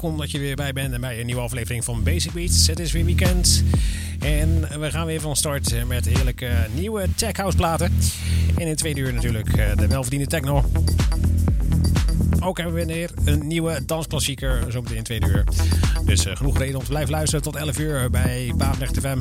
Welkom dat je weer bij bent bij een nieuwe aflevering van Basic Beats. Het is weer weekend en we gaan weer van start met heerlijke nieuwe tech house platen. En in tweede uur natuurlijk eh, de welverdiende techno. Ook hebben we weer een nieuwe dansklassieker zometeen in tweede uur. Dus uh, genoeg reden om te blijven luisteren tot 11 uur bij Baanrecht FM.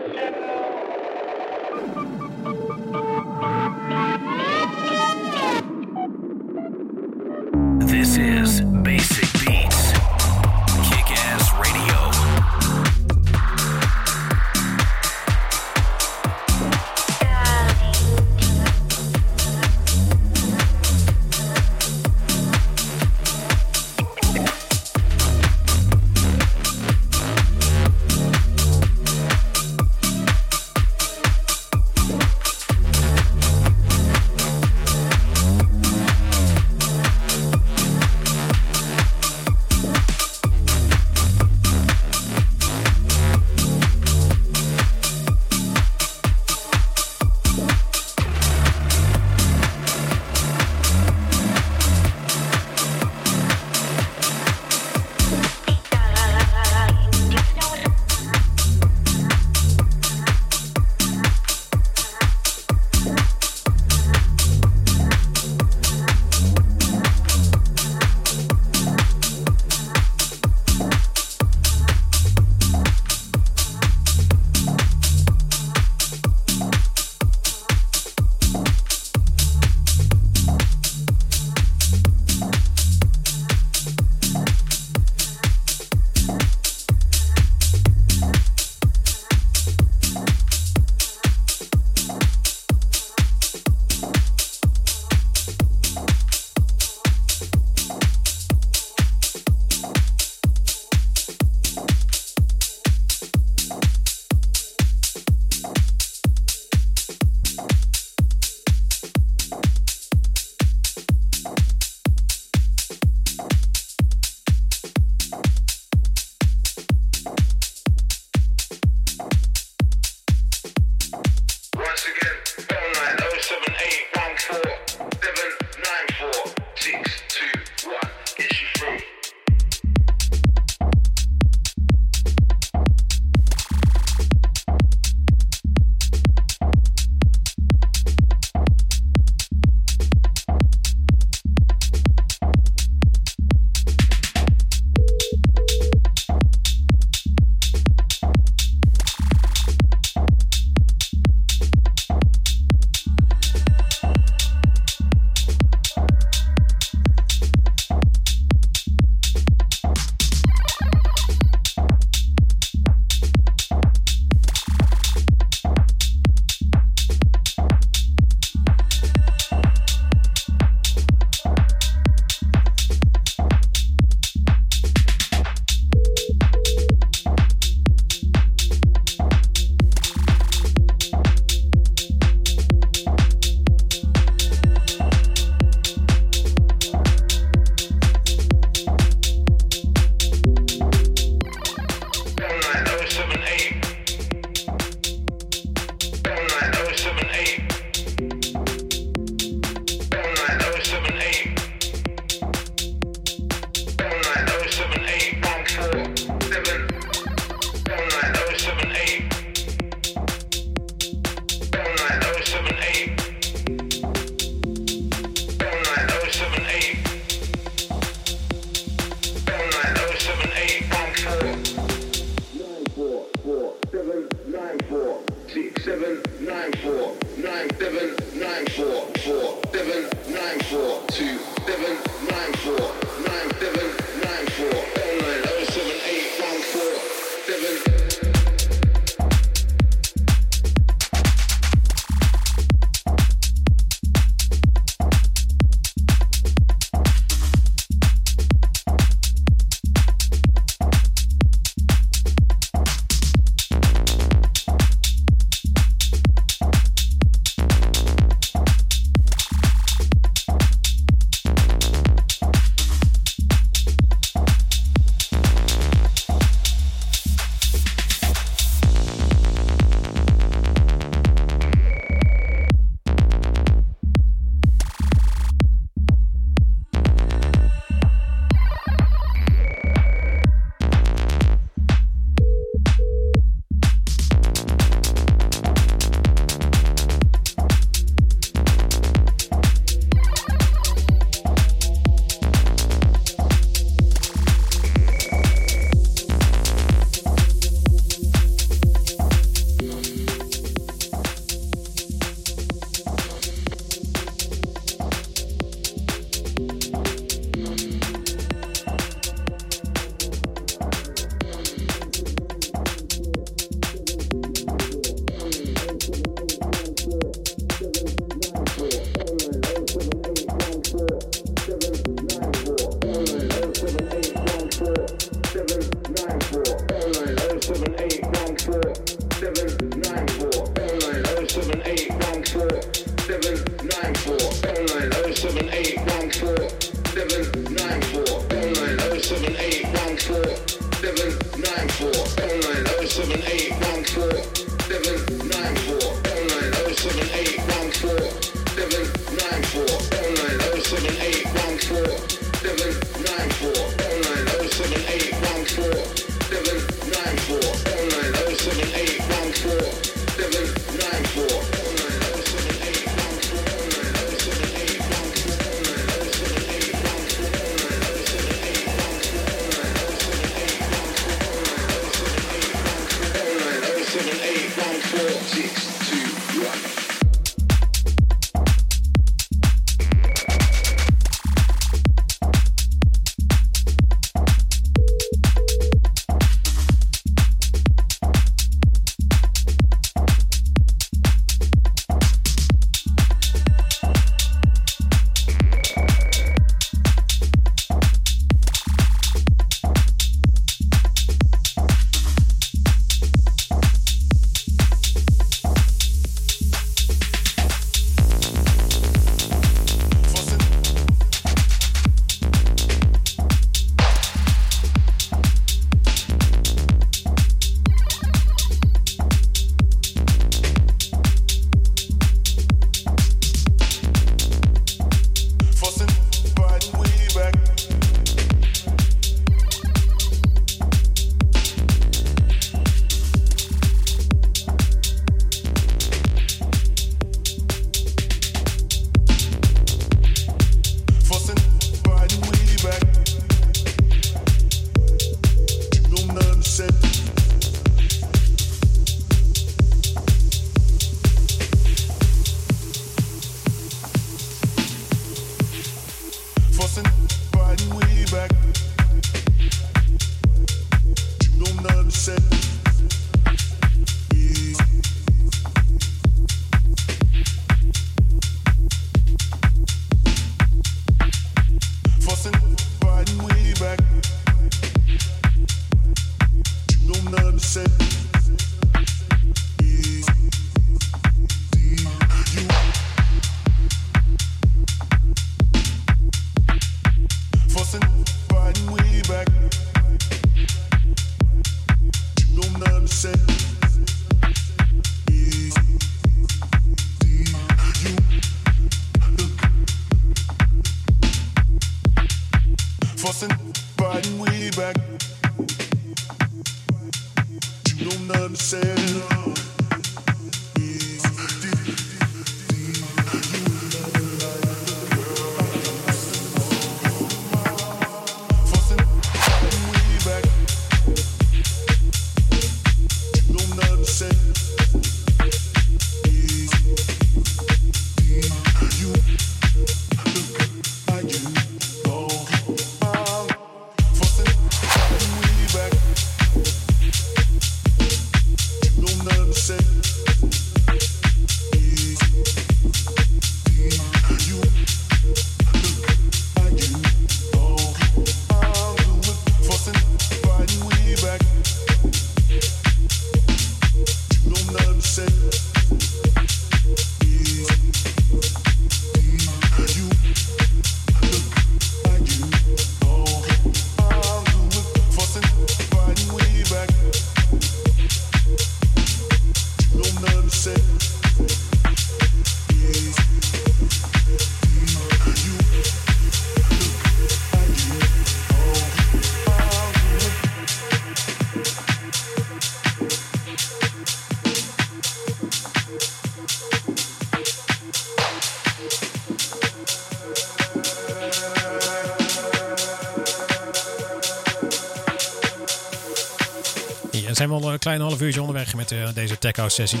Zijn wel een klein half uurtje onderweg met eh, deze Tech House sessie.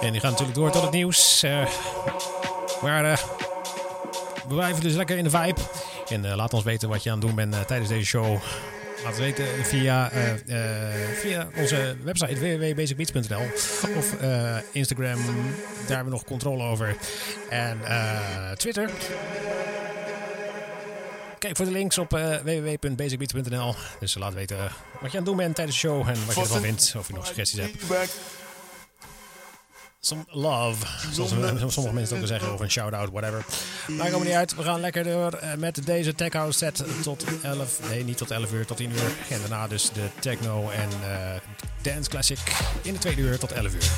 En die gaat natuurlijk door tot het nieuws. eh, maar eh, we blijven dus lekker in de vibe. En laat ons weten wat je aan het doen bent tijdens deze show. Laat het weten via, via onze website www.basicbeats.nl of Instagram. Daar hebben we nog controle over. En Twitter. Kijk voor de links op eh, www.basicbeats.nl. Dus laat weten eh, wat je aan het doen bent tijdens de show en wat je ervan vindt. Of je nog suggesties hebt. Some love. Zoals sommige mensen ook zeggen. Of een shout-out, whatever. Maar komen niet uit. We gaan lekker door eh, met deze Tech House set tot 11. Nee, niet tot 11 uur, tot 10 uur. En daarna dus de techno en dance classic in de tweede uur tot 11 uur.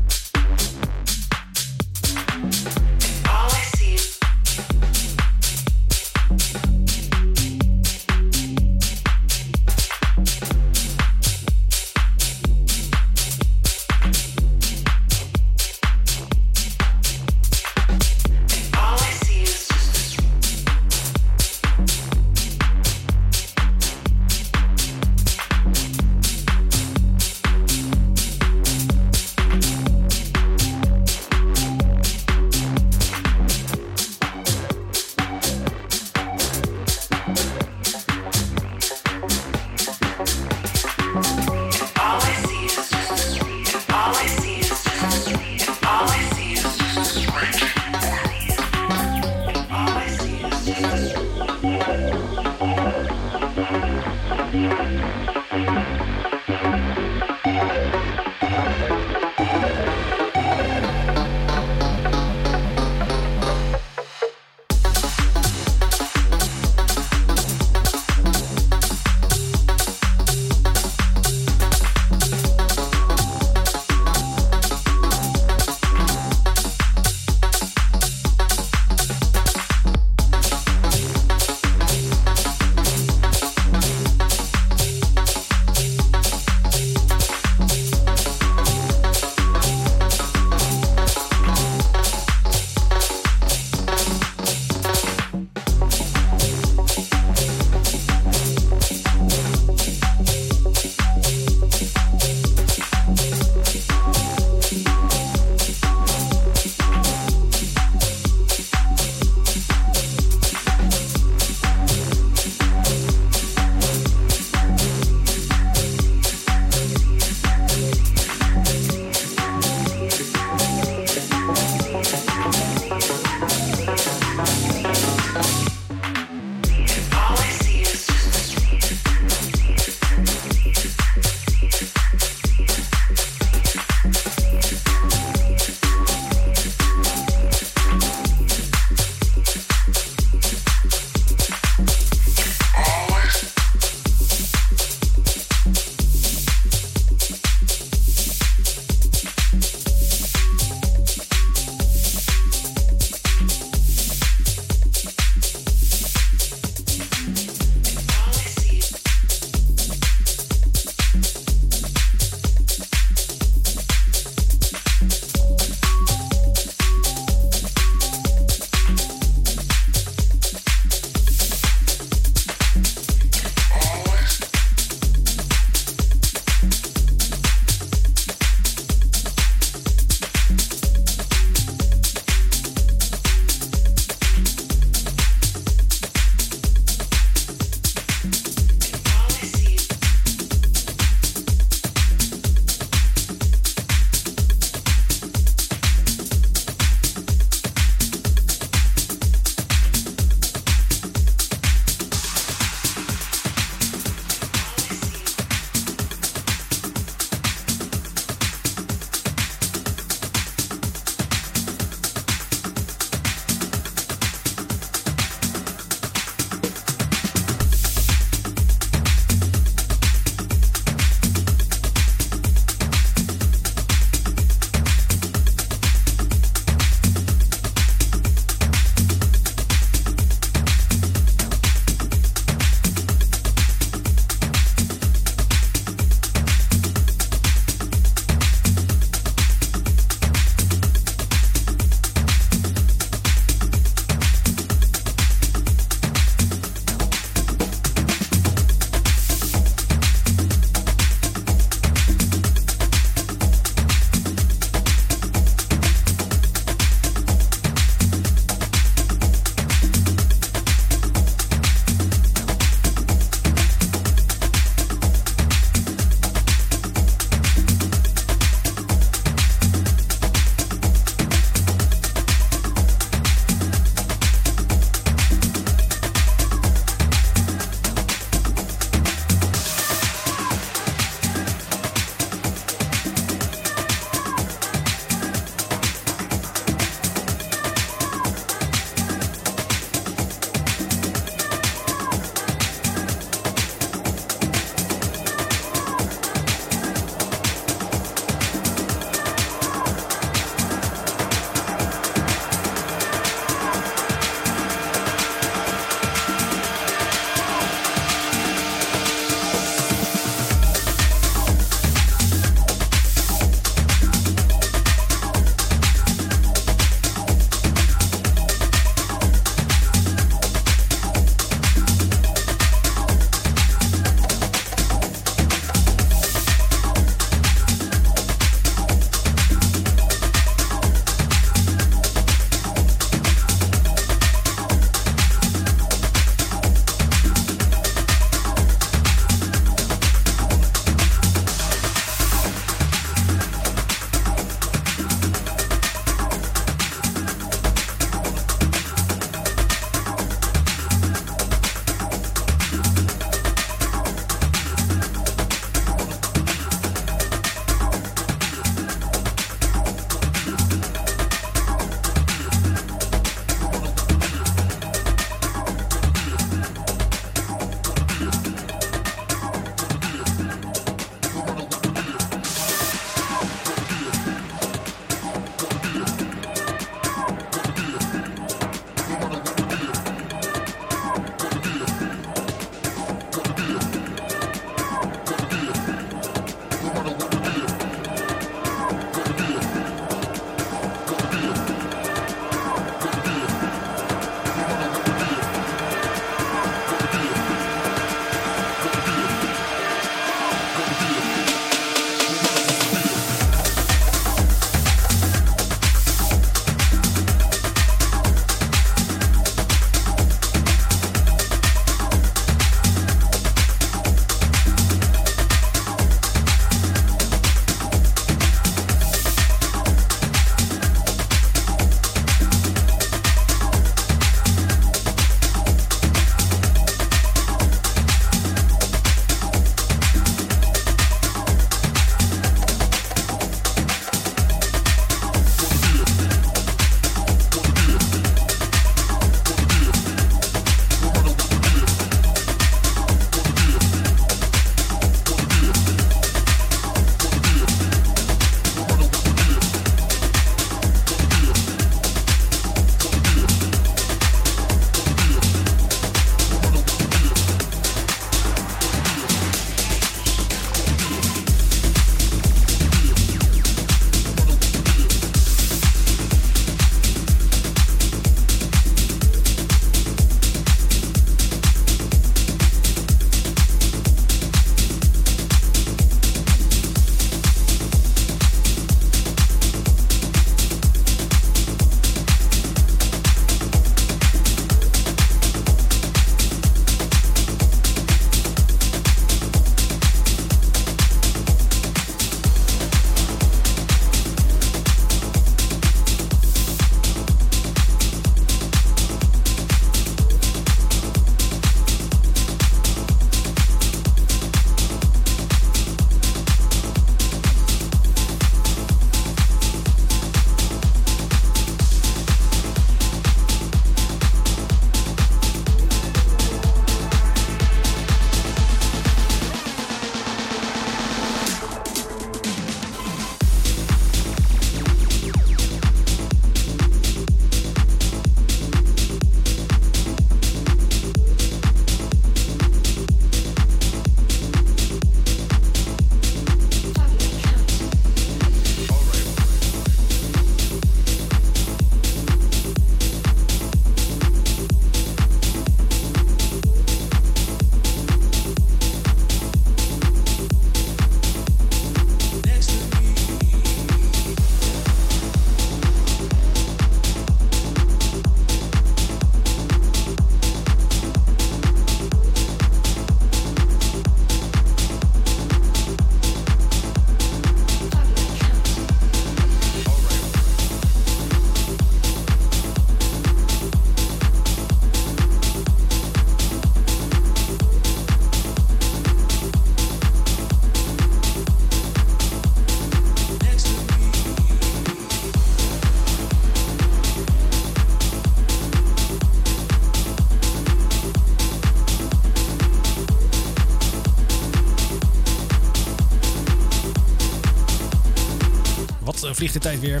Vliegt weer.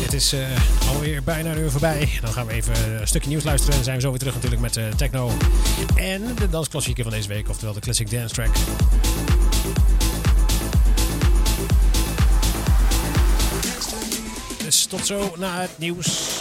Het is uh, alweer bijna een uur voorbij. Dan gaan we even een stukje nieuws luisteren. Dan zijn we zo weer terug natuurlijk met uh, techno. En de dansklassieker van deze week, oftewel de Classic Dance Track. Dus tot zo na het nieuws.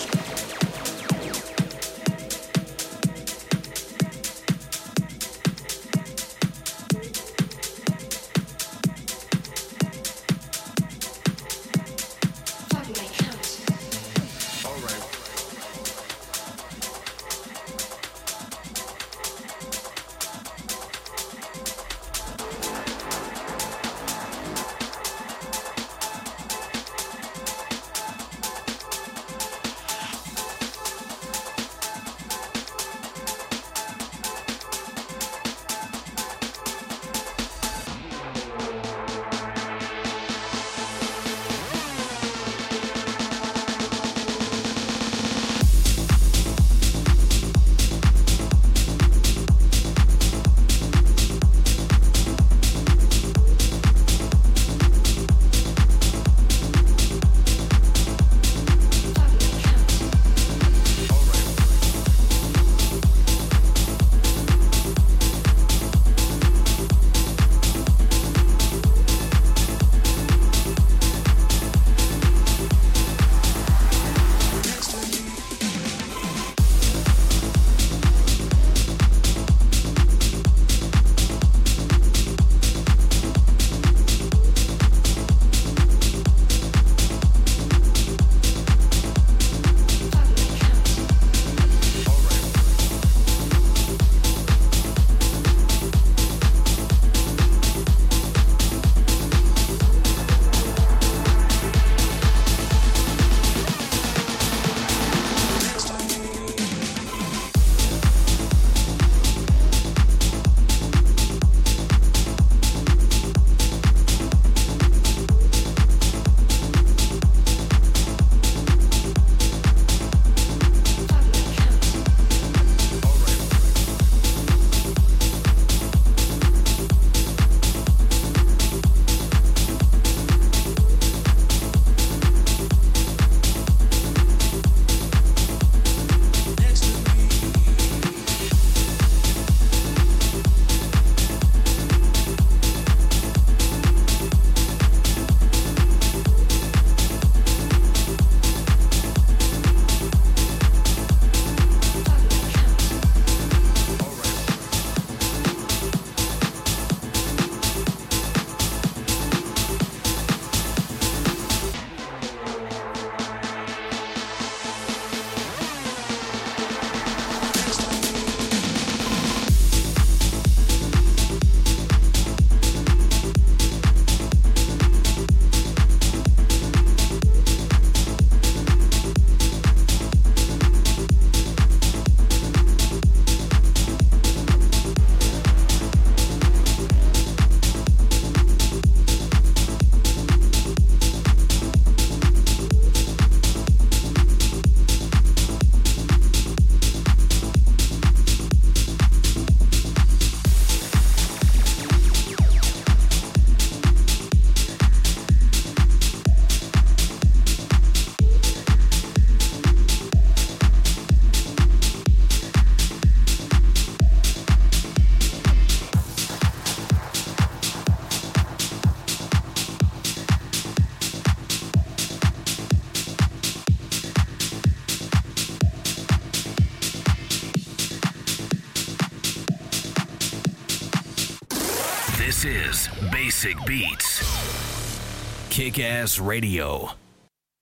Basic Beats. Kick Ass Radio.